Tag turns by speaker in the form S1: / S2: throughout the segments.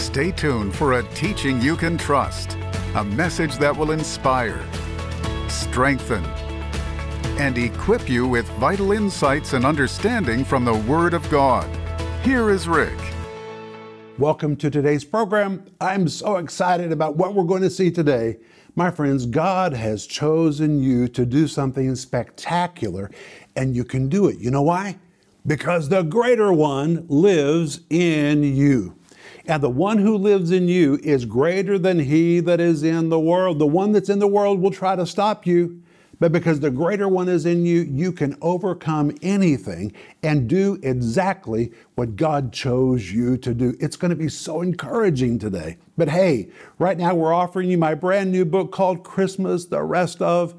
S1: Stay tuned for a teaching you can trust, a message that will inspire, strengthen, and equip you with vital insights and understanding from the Word of God. Here is Rick.
S2: Welcome to today's program. I'm so excited about what we're going to see today. My friends, God has chosen you to do something spectacular, and you can do it. You know why? Because the greater one lives in you. And the one who lives in you is greater than he that is in the world. The one that's in the world will try to stop you. But because the greater one is in you, you can overcome anything and do exactly what God chose you to do. It's going to be so encouraging today. But hey, right now we're offering you my brand new book called Christmas, the rest of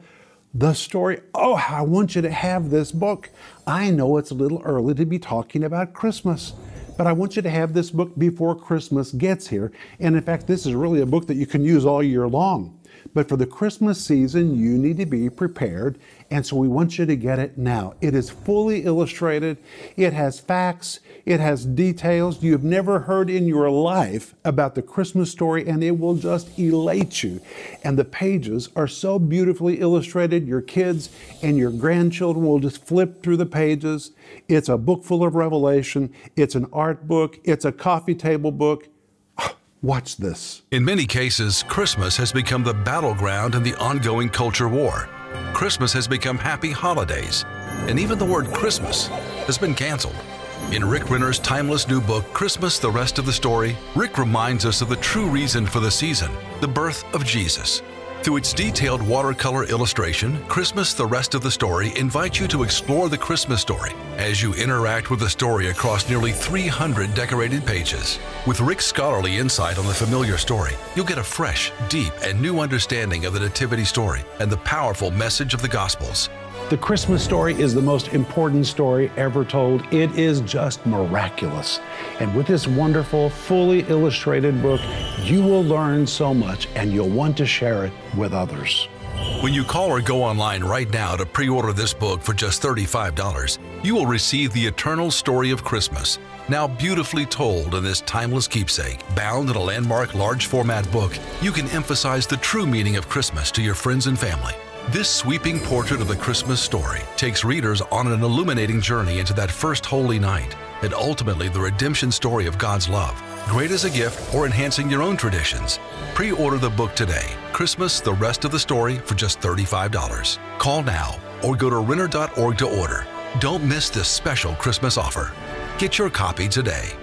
S2: the story. Oh, I want you to have this book. I know it's a little early to be talking about Christmas. But I want you to have this book before Christmas gets here. And in fact, this is really a book that you can use all year long. But for the Christmas season, you need to be prepared. And so we want you to get it now. It is fully illustrated, it has facts, it has details you've never heard in your life about the Christmas story, and it will just elate you. And the pages are so beautifully illustrated, your kids and your grandchildren will just flip through the pages. It's a book full of revelation, it's an art book, it's a coffee table book. Watch this.
S3: In many cases, Christmas has become the battleground in the ongoing culture war. Christmas has become happy holidays, and even the word Christmas has been canceled. In Rick Renner's timeless new book, Christmas The Rest of the Story, Rick reminds us of the true reason for the season the birth of Jesus. Through its detailed watercolor illustration, Christmas The Rest of the Story invites you to explore the Christmas story as you interact with the story across nearly 300 decorated pages. With Rick's scholarly insight on the familiar story, you'll get a fresh, deep, and new understanding of the Nativity story and the powerful message of the Gospels.
S2: The Christmas story is the most important story ever told. It is just miraculous. And with this wonderful, fully illustrated book, you will learn so much and you'll want to share it with others.
S3: When you call or go online right now to pre order this book for just $35, you will receive the eternal story of Christmas, now beautifully told in this timeless keepsake. Bound in a landmark large format book, you can emphasize the true meaning of Christmas to your friends and family. This sweeping portrait of the Christmas story takes readers on an illuminating journey into that first holy night and ultimately the redemption story of God's love. Great as a gift or enhancing your own traditions. Pre order the book today. Christmas, the rest of the story for just $35. Call now or go to Renner.org to order. Don't miss this special Christmas offer. Get your copy today.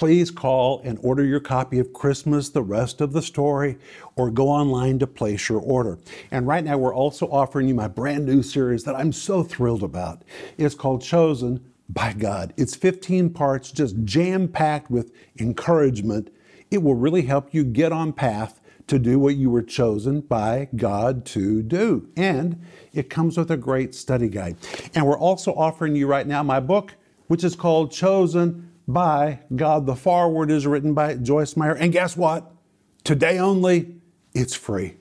S2: Please call and order your copy of Christmas, the rest of the story, or go online to place your order. And right now, we're also offering you my brand new series that I'm so thrilled about. It's called Chosen by God. It's 15 parts, just jam packed with encouragement. It will really help you get on path to do what you were chosen by God to do. And it comes with a great study guide. And we're also offering you right now my book, which is called Chosen by God. The foreword is written by Joyce Meyer. And guess what? Today only, it's free.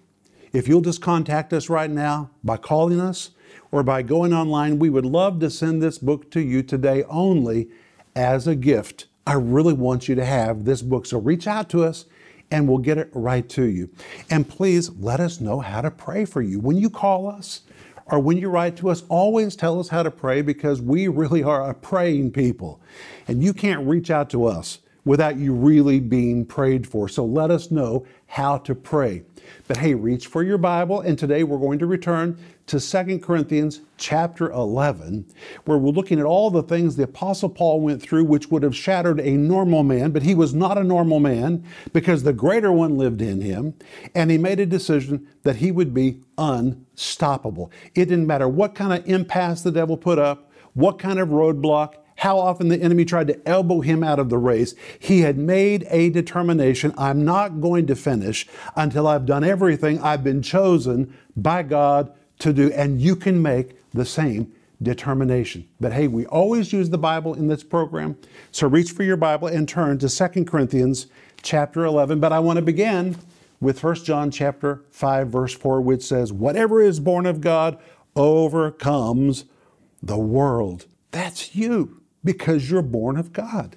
S2: If you'll just contact us right now by calling us or by going online, we would love to send this book to you today only as a gift. I really want you to have this book. So reach out to us and we'll get it right to you. And please let us know how to pray for you. When you call us, or when you write to us, always tell us how to pray because we really are a praying people. And you can't reach out to us without you really being prayed for. So let us know how to pray. But hey, reach for your Bible, and today we're going to return to 2 Corinthians chapter 11, where we're looking at all the things the Apostle Paul went through, which would have shattered a normal man, but he was not a normal man because the greater one lived in him, and he made a decision that he would be unstoppable. It didn't matter what kind of impasse the devil put up, what kind of roadblock, how often the enemy tried to elbow him out of the race. He had made a determination I'm not going to finish until I've done everything I've been chosen by God to do. And you can make the same determination. But hey, we always use the Bible in this program. So reach for your Bible and turn to 2 Corinthians chapter 11. But I want to begin with 1 John chapter 5 verse 4 which says, "Whatever is born of God overcomes the world." That's you because you're born of God.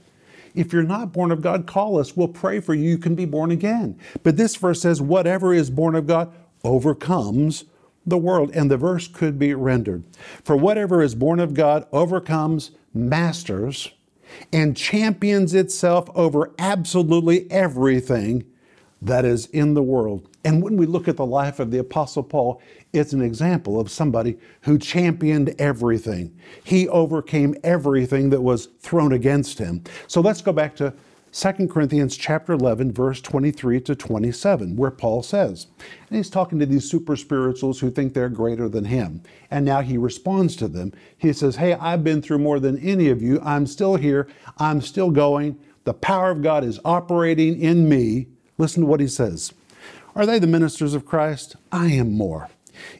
S2: If you're not born of God, call us. We'll pray for you. You can be born again. But this verse says, whatever is born of God overcomes the world. And the verse could be rendered For whatever is born of God overcomes, masters, and champions itself over absolutely everything that is in the world. And when we look at the life of the Apostle Paul, it's an example of somebody who championed everything. He overcame everything that was thrown against him. So let's go back to 2 Corinthians chapter 11 verse 23 to 27 where Paul says and he's talking to these super spirituals who think they're greater than him. And now he responds to them. He says hey I've been through more than any of you. I'm still here. I'm still going. The power of God is operating in me. Listen to what he says. Are they the ministers of Christ? I am more.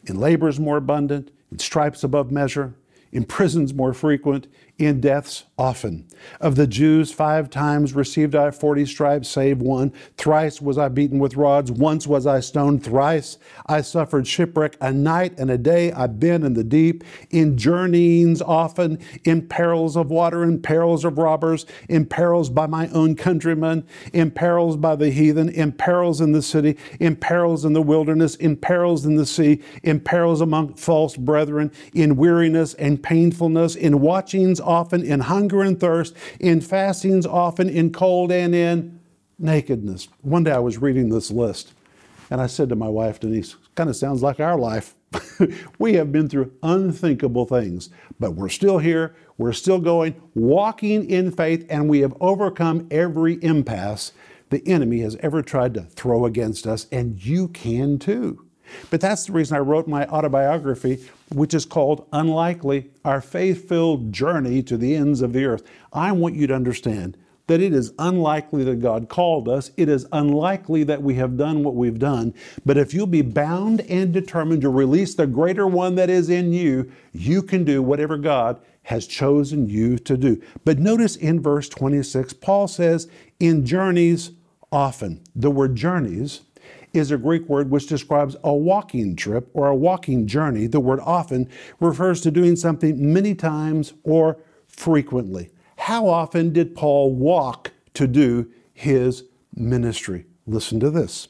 S2: In labors more abundant in stripes above measure in prisons more frequent, in deaths often. Of the Jews, five times received I forty stripes, save one. Thrice was I beaten with rods, once was I stoned, thrice I suffered shipwreck. A night and a day I've been in the deep, in journeyings often, in perils of water, in perils of robbers, in perils by my own countrymen, in perils by the heathen, in perils in the city, in perils in the wilderness, in perils in the sea, in perils among false brethren, in weariness and painfulness, in watchings often, in hunger and thirst, in fastings often, in cold and in nakedness. One day I was reading this list and I said to my wife, Denise, kind of sounds like our life. we have been through unthinkable things, but we're still here, we're still going, walking in faith, and we have overcome every impasse the enemy has ever tried to throw against us, and you can too. But that's the reason I wrote my autobiography, which is called Unlikely Our Faith Filled Journey to the Ends of the Earth. I want you to understand that it is unlikely that God called us. It is unlikely that we have done what we've done. But if you'll be bound and determined to release the greater one that is in you, you can do whatever God has chosen you to do. But notice in verse 26, Paul says, in journeys often. The word journeys is a Greek word which describes a walking trip or a walking journey. The word often refers to doing something many times or frequently. How often did Paul walk to do his ministry? Listen to this.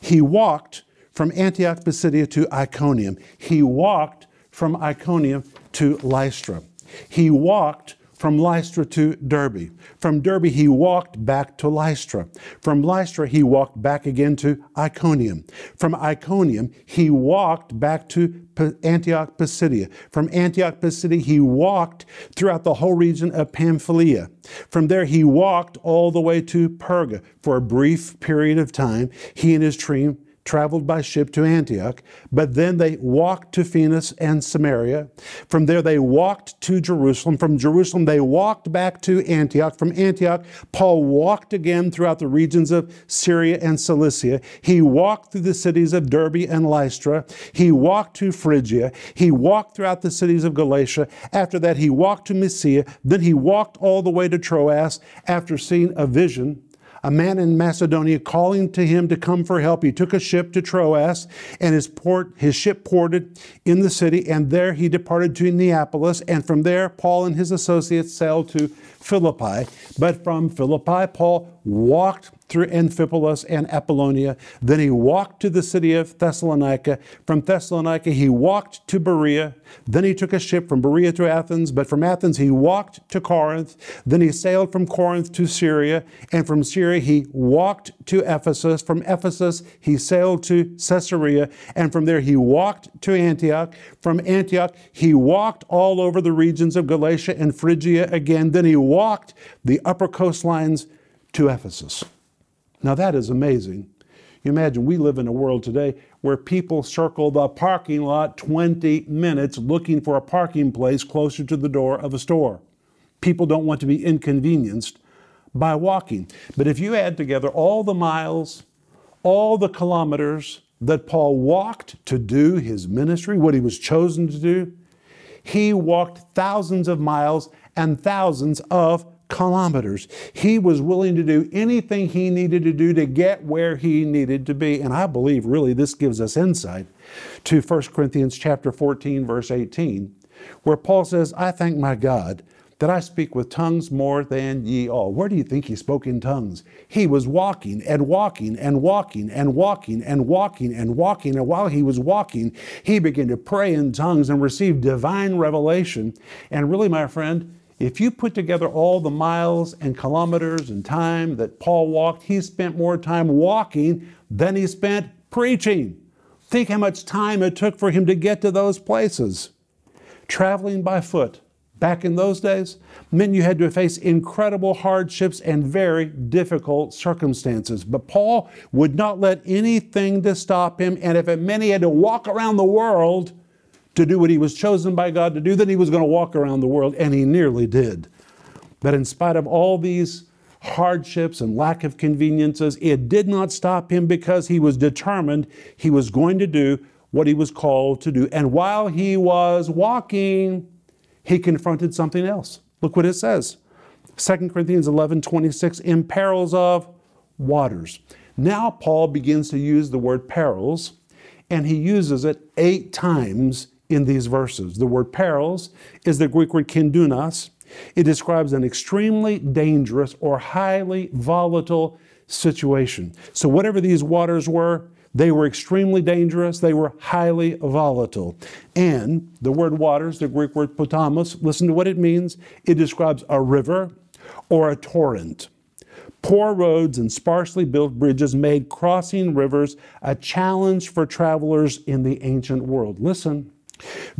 S2: He walked from Antioch Pisidia to Iconium. He walked from Iconium to Lystra. He walked from Lystra to Derbe. From Derbe, he walked back to Lystra. From Lystra, he walked back again to Iconium. From Iconium, he walked back to Antioch Pisidia. From Antioch Pisidia, he walked throughout the whole region of Pamphylia. From there, he walked all the way to Perga for a brief period of time. He and his team traveled by ship to Antioch, but then they walked to Phoenix and Samaria. From there, they walked to Jerusalem. From Jerusalem, they walked back to Antioch. From Antioch, Paul walked again throughout the regions of Syria and Cilicia. He walked through the cities of Derbe and Lystra. He walked to Phrygia. He walked throughout the cities of Galatia. After that, he walked to Mysia. Then he walked all the way to Troas after seeing a vision a man in Macedonia calling to him to come for help. He took a ship to Troas, and his port, his ship ported in the city, and there he departed to Neapolis. And from there, Paul and his associates sailed to Philippi. But from Philippi, Paul walked through Amphipolis and Apollonia. Then he walked to the city of Thessalonica. From Thessalonica, he walked to Berea. Then he took a ship from Berea to Athens. But from Athens, he walked to Corinth. Then he sailed from Corinth to Syria. And from Syria, he walked to Ephesus. From Ephesus, he sailed to Caesarea. And from there, he walked to Antioch. From Antioch, he walked all over the regions of Galatia and Phrygia again. Then he walked the upper coastlines to Ephesus. Now that is amazing. You imagine we live in a world today where people circle the parking lot 20 minutes looking for a parking place closer to the door of a store. People don't want to be inconvenienced by walking. But if you add together all the miles, all the kilometers that Paul walked to do his ministry, what he was chosen to do, he walked thousands of miles and thousands of kilometers. He was willing to do anything he needed to do to get where he needed to be. And I believe really this gives us insight to 1 Corinthians chapter 14 verse 18 where Paul says, I thank my God that I speak with tongues more than ye all. Where do you think he spoke in tongues? He was walking and walking and walking and walking and walking and walking. And while he was walking, he began to pray in tongues and receive divine revelation. And really, my friend, if you put together all the miles and kilometers and time that Paul walked, he spent more time walking than he spent preaching. Think how much time it took for him to get to those places. Traveling by foot back in those days meant you had to face incredible hardships and very difficult circumstances. But Paul would not let anything to stop him, and if it meant he had to walk around the world to do what he was chosen by God to do, then he was going to walk around the world, and he nearly did. But in spite of all these hardships and lack of conveniences, it did not stop him because he was determined he was going to do what he was called to do. And while he was walking, he confronted something else. Look what it says 2 Corinthians 11 26, in perils of waters. Now, Paul begins to use the word perils, and he uses it eight times in these verses. The word perils is the Greek word kindounos. It describes an extremely dangerous or highly volatile situation. So, whatever these waters were, they were extremely dangerous. They were highly volatile. And the word waters, the Greek word potamos, listen to what it means. It describes a river or a torrent. Poor roads and sparsely built bridges made crossing rivers a challenge for travelers in the ancient world. Listen,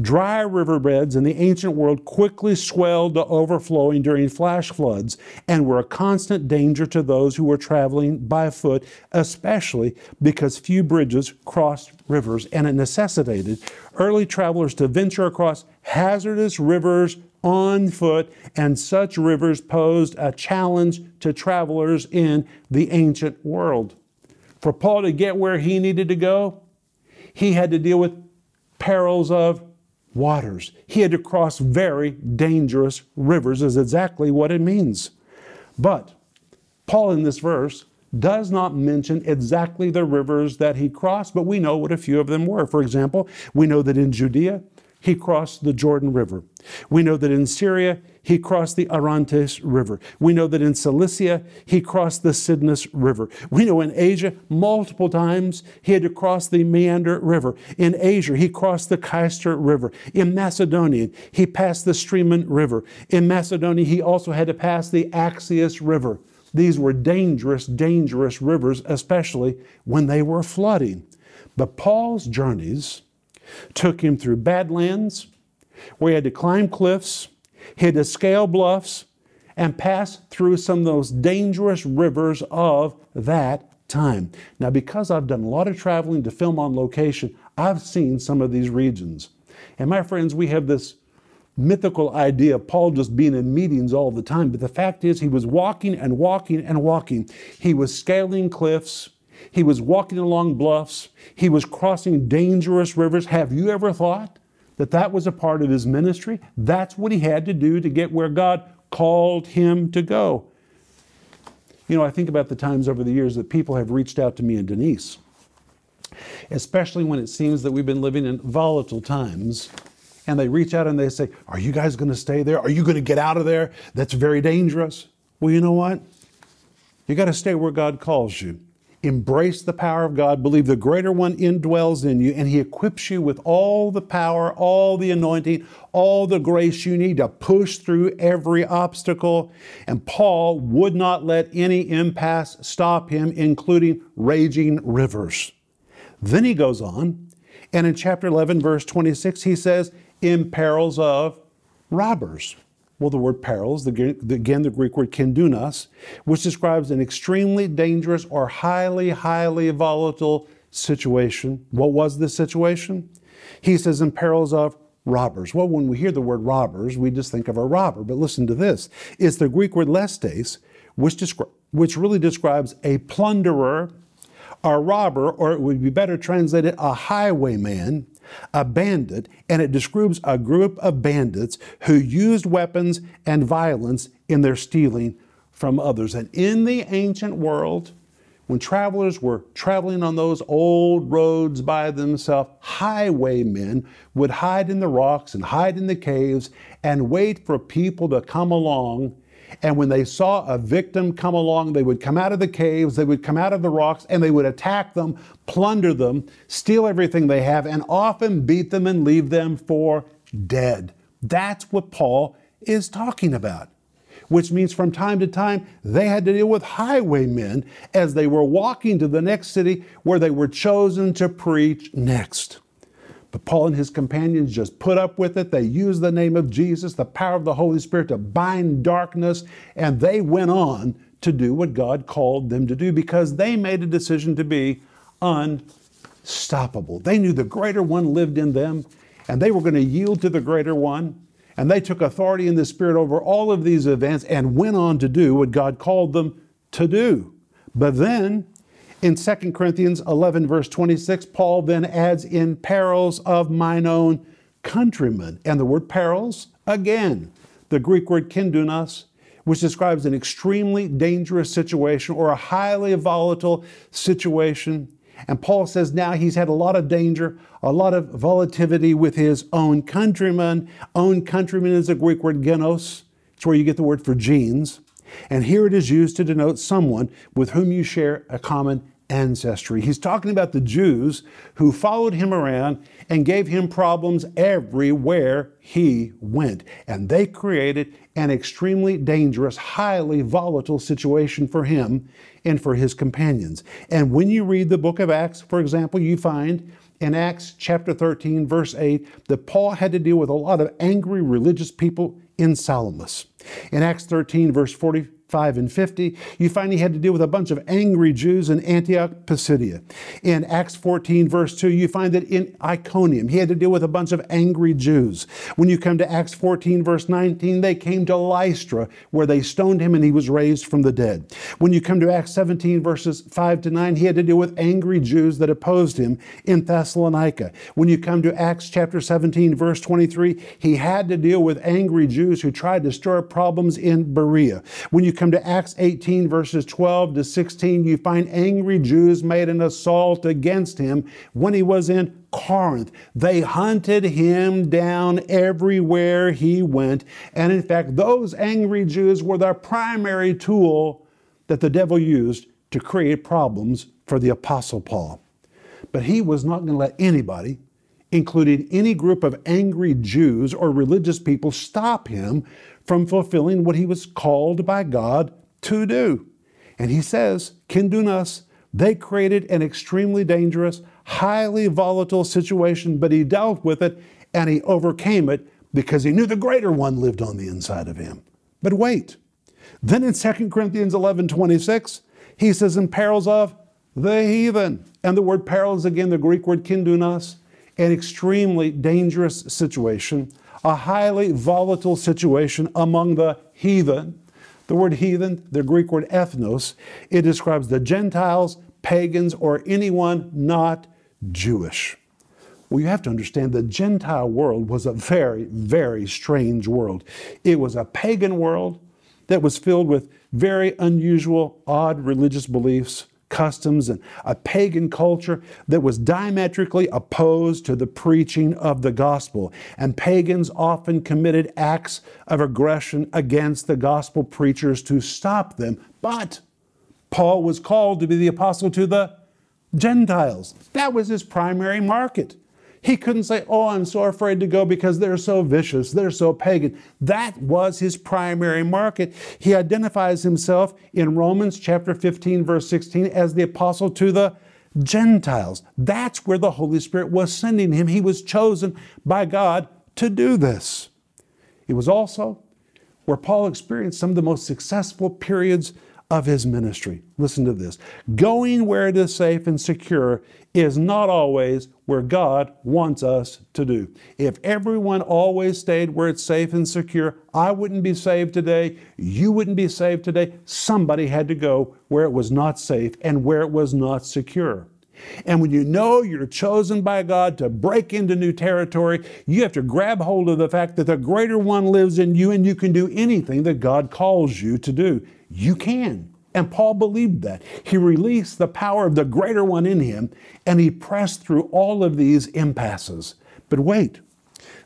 S2: Dry riverbeds in the ancient world quickly swelled to overflowing during flash floods and were a constant danger to those who were traveling by foot, especially because few bridges crossed rivers, and it necessitated early travelers to venture across hazardous rivers on foot, and such rivers posed a challenge to travelers in the ancient world. For Paul to get where he needed to go, he had to deal with perils of waters. He had to cross very dangerous rivers, is exactly what it means. But Paul in this verse does not mention exactly the rivers that he crossed, but we know what a few of them were. For example, we know that in Judea, he crossed the Jordan River. We know that in Syria, he crossed the Orontes River. We know that in Cilicia, he crossed the Cydnus River. We know in Asia, multiple times, he had to cross the Meander River. In Asia, he crossed the Cayster River. In Macedonia, he passed the Strymon River. In Macedonia, he also had to pass the Axius River. These were dangerous, dangerous rivers, especially when they were flooding. But Paul's journeys took him through badlands, where he had to climb cliffs, he had to scale bluffs, and pass through some of those dangerous rivers of that time. Now, because I've done a lot of traveling to film on location, I've seen some of these regions. And my friends, we have this mythical idea of Paul just being in meetings all the time. But the fact is, he was walking and walking and walking. He was scaling cliffs. He was walking along bluffs. He was crossing dangerous rivers. Have you ever thought that that was a part of his ministry? That's what he had to do to get where God called him to go. You know, I think about the times over the years that people have reached out to me and Denise, especially when it seems that we've been living in volatile times. And they reach out and they say, Are you guys going to stay there? Are you going to get out of there? That's very dangerous. Well, you know what? You got to stay where God calls you embrace the power of God, believe the greater one indwells in you, and He equips you with all the power, all the anointing, all the grace you need to push through every obstacle. And Paul would not let any impasse stop him, including raging rivers. Then he goes on, and in chapter 11, verse 26, he says, In perils of robbers. Well, the word perils, again, the Greek word kindounos, which describes an extremely dangerous or highly, highly volatile situation. What was this situation? He says, in perils of robbers. Well, when we hear the word robbers, we just think of a robber. But listen to this it's the Greek word lestes, which, descri- which really describes a plunderer, a robber, or it would be better translated, a highwayman a bandit, and it describes a group of bandits who used weapons and violence in their stealing from others. And in the ancient world, when travelers were traveling on those old roads by themselves, highwaymen would hide in the rocks and hide in the caves and wait for people to come along. And when they saw a victim come along, they would come out of the caves, they would come out of the rocks, and they would attack them, plunder them, steal everything they have, and often beat them and leave them for dead. That's what Paul is talking about which means from time to time they had to deal with highwaymen as they were walking to the next city where they were chosen to preach next. But Paul and his companions just put up with it. They used the name of Jesus, the power of the Holy Spirit to bind darkness, and they went on to do what God called them to do because they made a decision to be unstoppable. They knew the greater one lived in them, and they were going to yield to the greater one. And they took authority in the Spirit over all of these events and went on to do what God called them to do. But then, in 2 Corinthians 11, verse 26, Paul then adds, in perils of mine own countrymen. And the word perils, again, the Greek word kindounos, which describes an extremely dangerous situation or a highly volatile situation. And Paul says now he's had a lot of danger, a lot of volatility with his own countrymen. Own countrymen is a Greek word genos. It's where you get the word for genes. And here it is used to denote someone with whom you share a common ancestry. He's talking about the Jews who followed him around and gave him problems everywhere he went. And they created an extremely dangerous, highly volatile situation for him and for his companions. And when you read the book of Acts, for example, you find in Acts chapter 13, verse 8, that Paul had to deal with a lot of angry religious people in Salamis. In Acts 13, verse 40, 5 and 50, you find he had to deal with a bunch of angry Jews in Antioch, Pisidia. In Acts 14, verse 2, you find that in Iconium, he had to deal with a bunch of angry Jews. When you come to Acts 14, verse 19, they came to Lystra, where they stoned him and he was raised from the dead. When you come to Acts 17, verses 5 to 9, he had to deal with angry Jews that opposed him in Thessalonica. When you come to Acts chapter 17, verse 23, he had to deal with angry Jews who tried to stir up problems in Berea. When you come to Acts 18, verses 12 to 16, you find angry Jews made an assault against him when he was in Corinth. They hunted him down everywhere he went. And in fact, those angry Jews were the primary tool that the devil used to create problems for the Apostle Paul. But he was not going to let anybody, including any group of angry Jews or religious people, stop him from fulfilling what he was called by God to do. And he says, Kindounos, they created an extremely dangerous, highly volatile situation, but he dealt with it and he overcame it because he knew the greater one lived on the inside of him. But wait. Then in 2 Corinthians 11 26, he says, in perils of the heathen. And the word perils, again, the Greek word kindounos, an extremely dangerous situation a highly volatile situation among the heathen. The word heathen, the Greek word ethnos, it describes the Gentiles, pagans, or anyone not Jewish. Well, you have to understand the Gentile world was a very, very strange world. It was a pagan world that was filled with very unusual, odd religious beliefs customs and a pagan culture that was diametrically opposed to the preaching of the gospel. And pagans often committed acts of aggression against the gospel preachers to stop them. But Paul was called to be the apostle to the Gentiles. That was his primary market. He couldn't say, Oh, I'm so afraid to go because they're so vicious, they're so pagan. That was his primary market. He identifies himself in Romans chapter 15, verse 16, as the apostle to the Gentiles. That's where the Holy Spirit was sending him. He was chosen by God to do this. It was also where Paul experienced some of the most successful periods of his ministry. Listen to this. Going where it is safe and secure is not always where God wants us to do. If everyone always stayed where it's safe and secure, I wouldn't be saved today, you wouldn't be saved today. Somebody had to go where it was not safe and where it was not secure. And when you know you're chosen by God to break into new territory, you have to grab hold of the fact that the greater one lives in you and you can do anything that God calls you to do. You can. And Paul believed that. He released the power of the greater one in him, and he pressed through all of these impasses. But wait.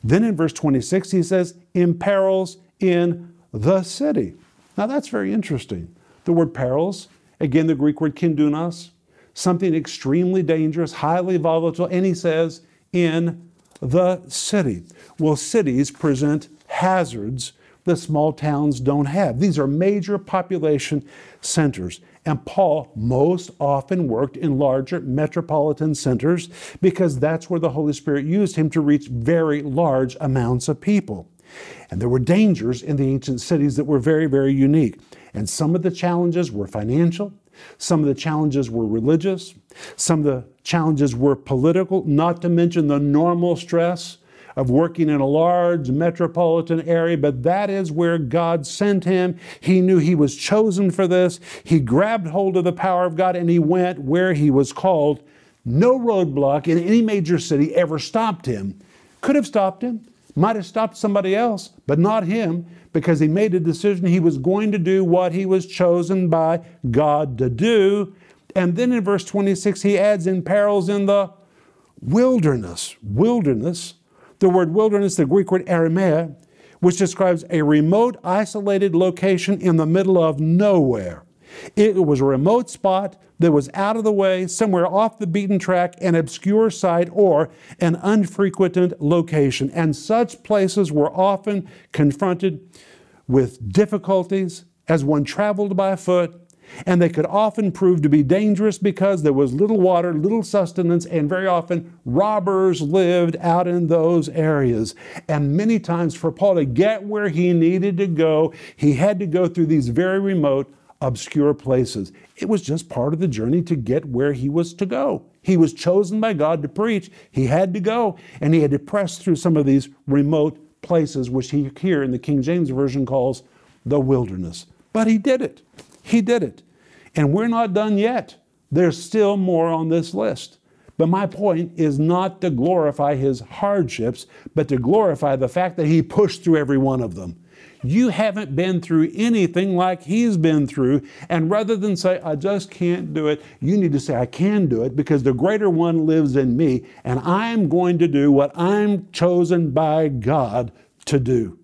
S2: Then in verse 26, he says, in perils in the city. Now that's very interesting. The word perils, again, the Greek word kindunos, something extremely dangerous, highly volatile, and he says, in the city. Well, cities present hazards that small towns don't have. These are major population centers. And Paul most often worked in larger metropolitan centers because that's where the Holy Spirit used him to reach very large amounts of people. And there were dangers in the ancient cities that were very, very unique. And some of the challenges were financial, some of the challenges were religious, some of the challenges were political, not to mention the normal stress of working in a large metropolitan area, but that is where God sent him. He knew he was chosen for this. He grabbed hold of the power of God and he went where he was called. No roadblock in any major city ever stopped him. Could have stopped him, might have stopped somebody else, but not him because he made a decision he was going to do what he was chosen by God to do. And then in verse 26, he adds in perils in the wilderness. Wilderness. The word wilderness, the Greek word aramea, which describes a remote, isolated location in the middle of nowhere. It was a remote spot that was out of the way, somewhere off the beaten track, an obscure site, or an unfrequented location. And such places were often confronted with difficulties as one traveled by foot, and they could often prove to be dangerous because there was little water, little sustenance, and very often robbers lived out in those areas. And many times, for Paul to get where he needed to go, he had to go through these very remote, obscure places. It was just part of the journey to get where he was to go. He was chosen by God to preach. He had to go, and he had to press through some of these remote places, which he here in the King James Version calls the wilderness. But he did it. He did it. And we're not done yet. There's still more on this list. But my point is not to glorify his hardships, but to glorify the fact that he pushed through every one of them. You haven't been through anything like he's been through. And rather than say, I just can't do it, you need to say, I can do it because the greater one lives in me, and I'm going to do what I'm chosen by God to do.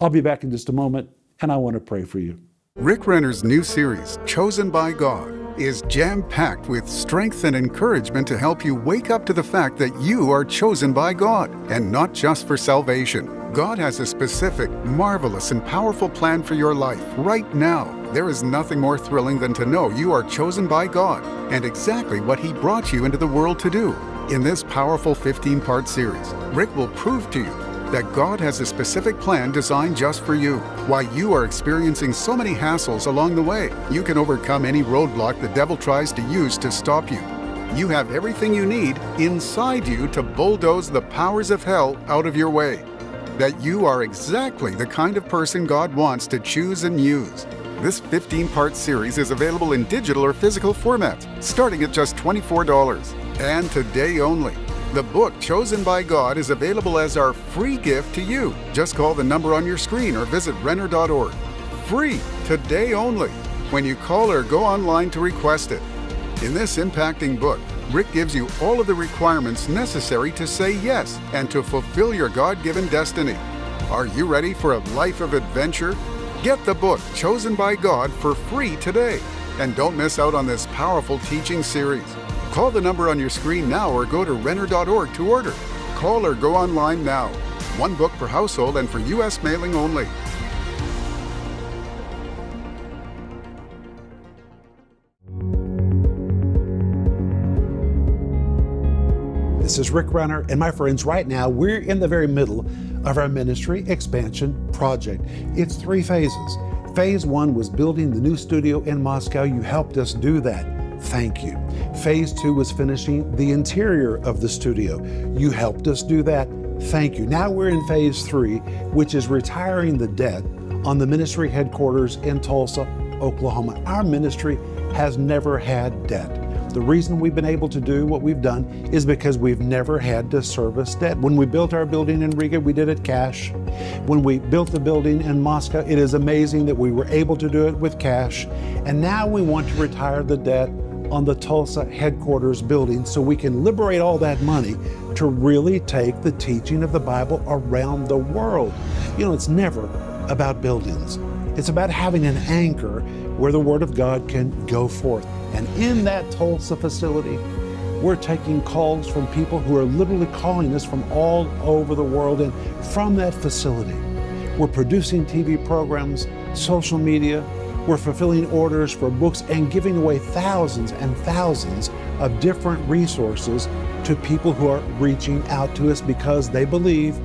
S2: I'll be back in just a moment, and I want to pray for you.
S1: Rick Renner's new series, Chosen by God, is jam packed with strength and encouragement to help you wake up to the fact that you are chosen by God and not just for salvation. God has a specific, marvelous, and powerful plan for your life right now. There is nothing more thrilling than to know you are chosen by God and exactly what He brought you into the world to do. In this powerful 15 part series, Rick will prove to you that God has a specific plan designed just for you. Why you are experiencing so many hassles along the way, you can overcome any roadblock the devil tries to use to stop you. You have everything you need inside you to bulldoze the powers of hell out of your way that you are exactly the kind of person God wants to choose and use. This 15 part series is available in digital or physical format, starting at just $24. And today only. The book Chosen by God is available as our free gift to you. Just call the number on your screen or visit Renner.org. Free, today only, when you call or go online to request it. In this impacting book, Rick gives you all of the requirements necessary to say yes and to fulfill your God given destiny. Are you ready for a life of adventure? Get the book Chosen by God for free today. And don't miss out on this powerful teaching series. Call the number on your screen now or go to Renner.org to order. Call or go online now. One book per household and for U.S. mailing only.
S2: This is Rick Renner, and my friends, right now we're in the very middle of our ministry expansion project. It's three phases. Phase one was building the new studio in Moscow. You helped us do that. Thank you. Phase two was finishing the interior of the studio. You helped us do that. Thank you. Now we're in phase three, which is retiring the debt on the ministry headquarters in Tulsa, Oklahoma. Our ministry has never had debt. The reason we've been able to do what we've done is because we've never had to service debt. When we built our building in Riga, we did it cash. When we built the building in Moscow, it is amazing that we were able to do it with cash. And now we want to retire the debt on the Tulsa headquarters building so we can liberate all that money to really take the teaching of the Bible around the world. You know, it's never about buildings, it's about having an anchor where the Word of God can go forth. And in that Tulsa facility, we're taking calls from people who are literally calling us from all over the world. And from that facility, we're producing TV programs, social media, we're fulfilling orders for books and giving away thousands and thousands of different resources to people who are reaching out to us because they believe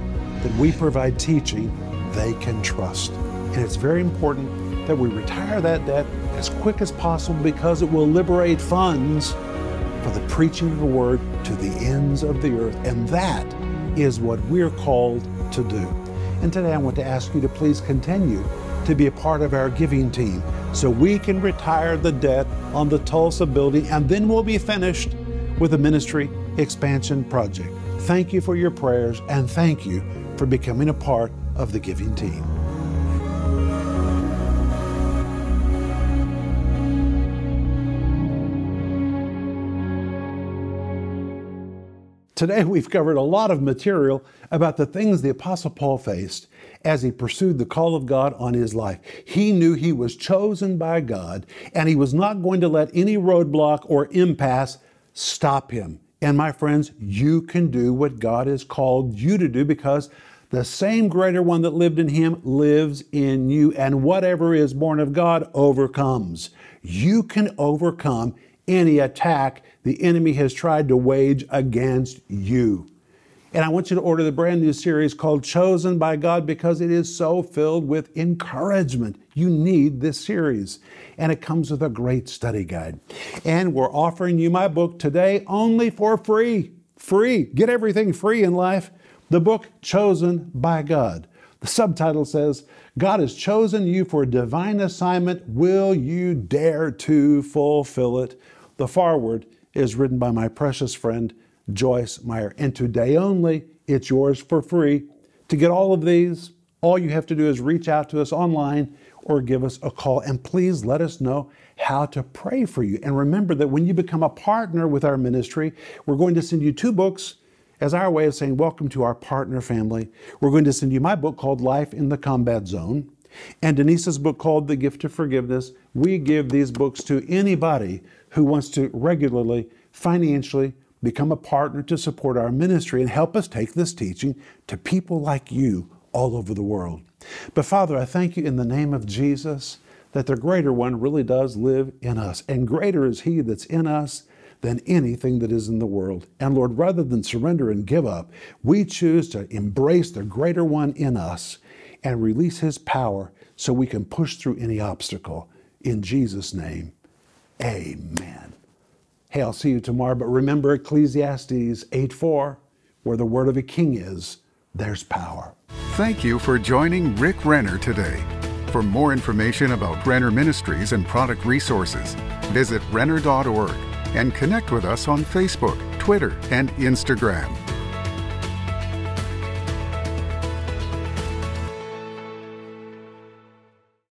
S2: that we provide teaching they can trust. And it's very important that we retire that debt as quick as possible because it will liberate funds for the preaching of the word to the ends of the earth. And that is what we're called to do. And today I want to ask you to please continue to be a part of our giving team so we can retire the debt on the Tulsa building and then we'll be finished with the ministry expansion project. Thank you for your prayers and thank you for becoming a part of the giving team. Today, we've covered a lot of material about the things the Apostle Paul faced as he pursued the call of God on his life. He knew he was chosen by God, and he was not going to let any roadblock or impasse stop him. And my friends, you can do what God has called you to do because the same greater one that lived in him lives in you, and whatever is born of God overcomes. You can overcome any attack the enemy has tried to wage against you. And I want you to order the brand new series called Chosen by God because it is so filled with encouragement. You need this series. And it comes with a great study guide. And we're offering you my book today only for free. Free. Get everything free in life. The book Chosen by God. The subtitle says, God has chosen you for divine assignment. Will you dare to fulfill it? The foreword is written by my precious friend Joyce Meyer. And today only, it's yours for free. To get all of these, all you have to do is reach out to us online or give us a call. And please let us know how to pray for you. And remember that when you become a partner with our ministry, we're going to send you two books as our way of saying, Welcome to our partner family. We're going to send you my book called Life in the Combat Zone and Denise's book called The Gift of Forgiveness. We give these books to anybody who wants to regularly, financially, become a partner to support our ministry and help us take this teaching to people like you all over the world. But Father, I thank you in the name of Jesus that the greater one really does live in us, and greater is he that's in us than anything that is in the world. And Lord, rather than surrender and give up, we choose to embrace the greater one in us and release his power so we can push through any obstacle. In Jesus' name, amen. Hey, I'll see you tomorrow, but remember Ecclesiastes 8 4, where the word of a king is, there's power.
S1: Thank you for joining Rick Renner today. For more information about Renner Ministries and product resources, visit renner.org and connect with us on Facebook, Twitter, and Instagram.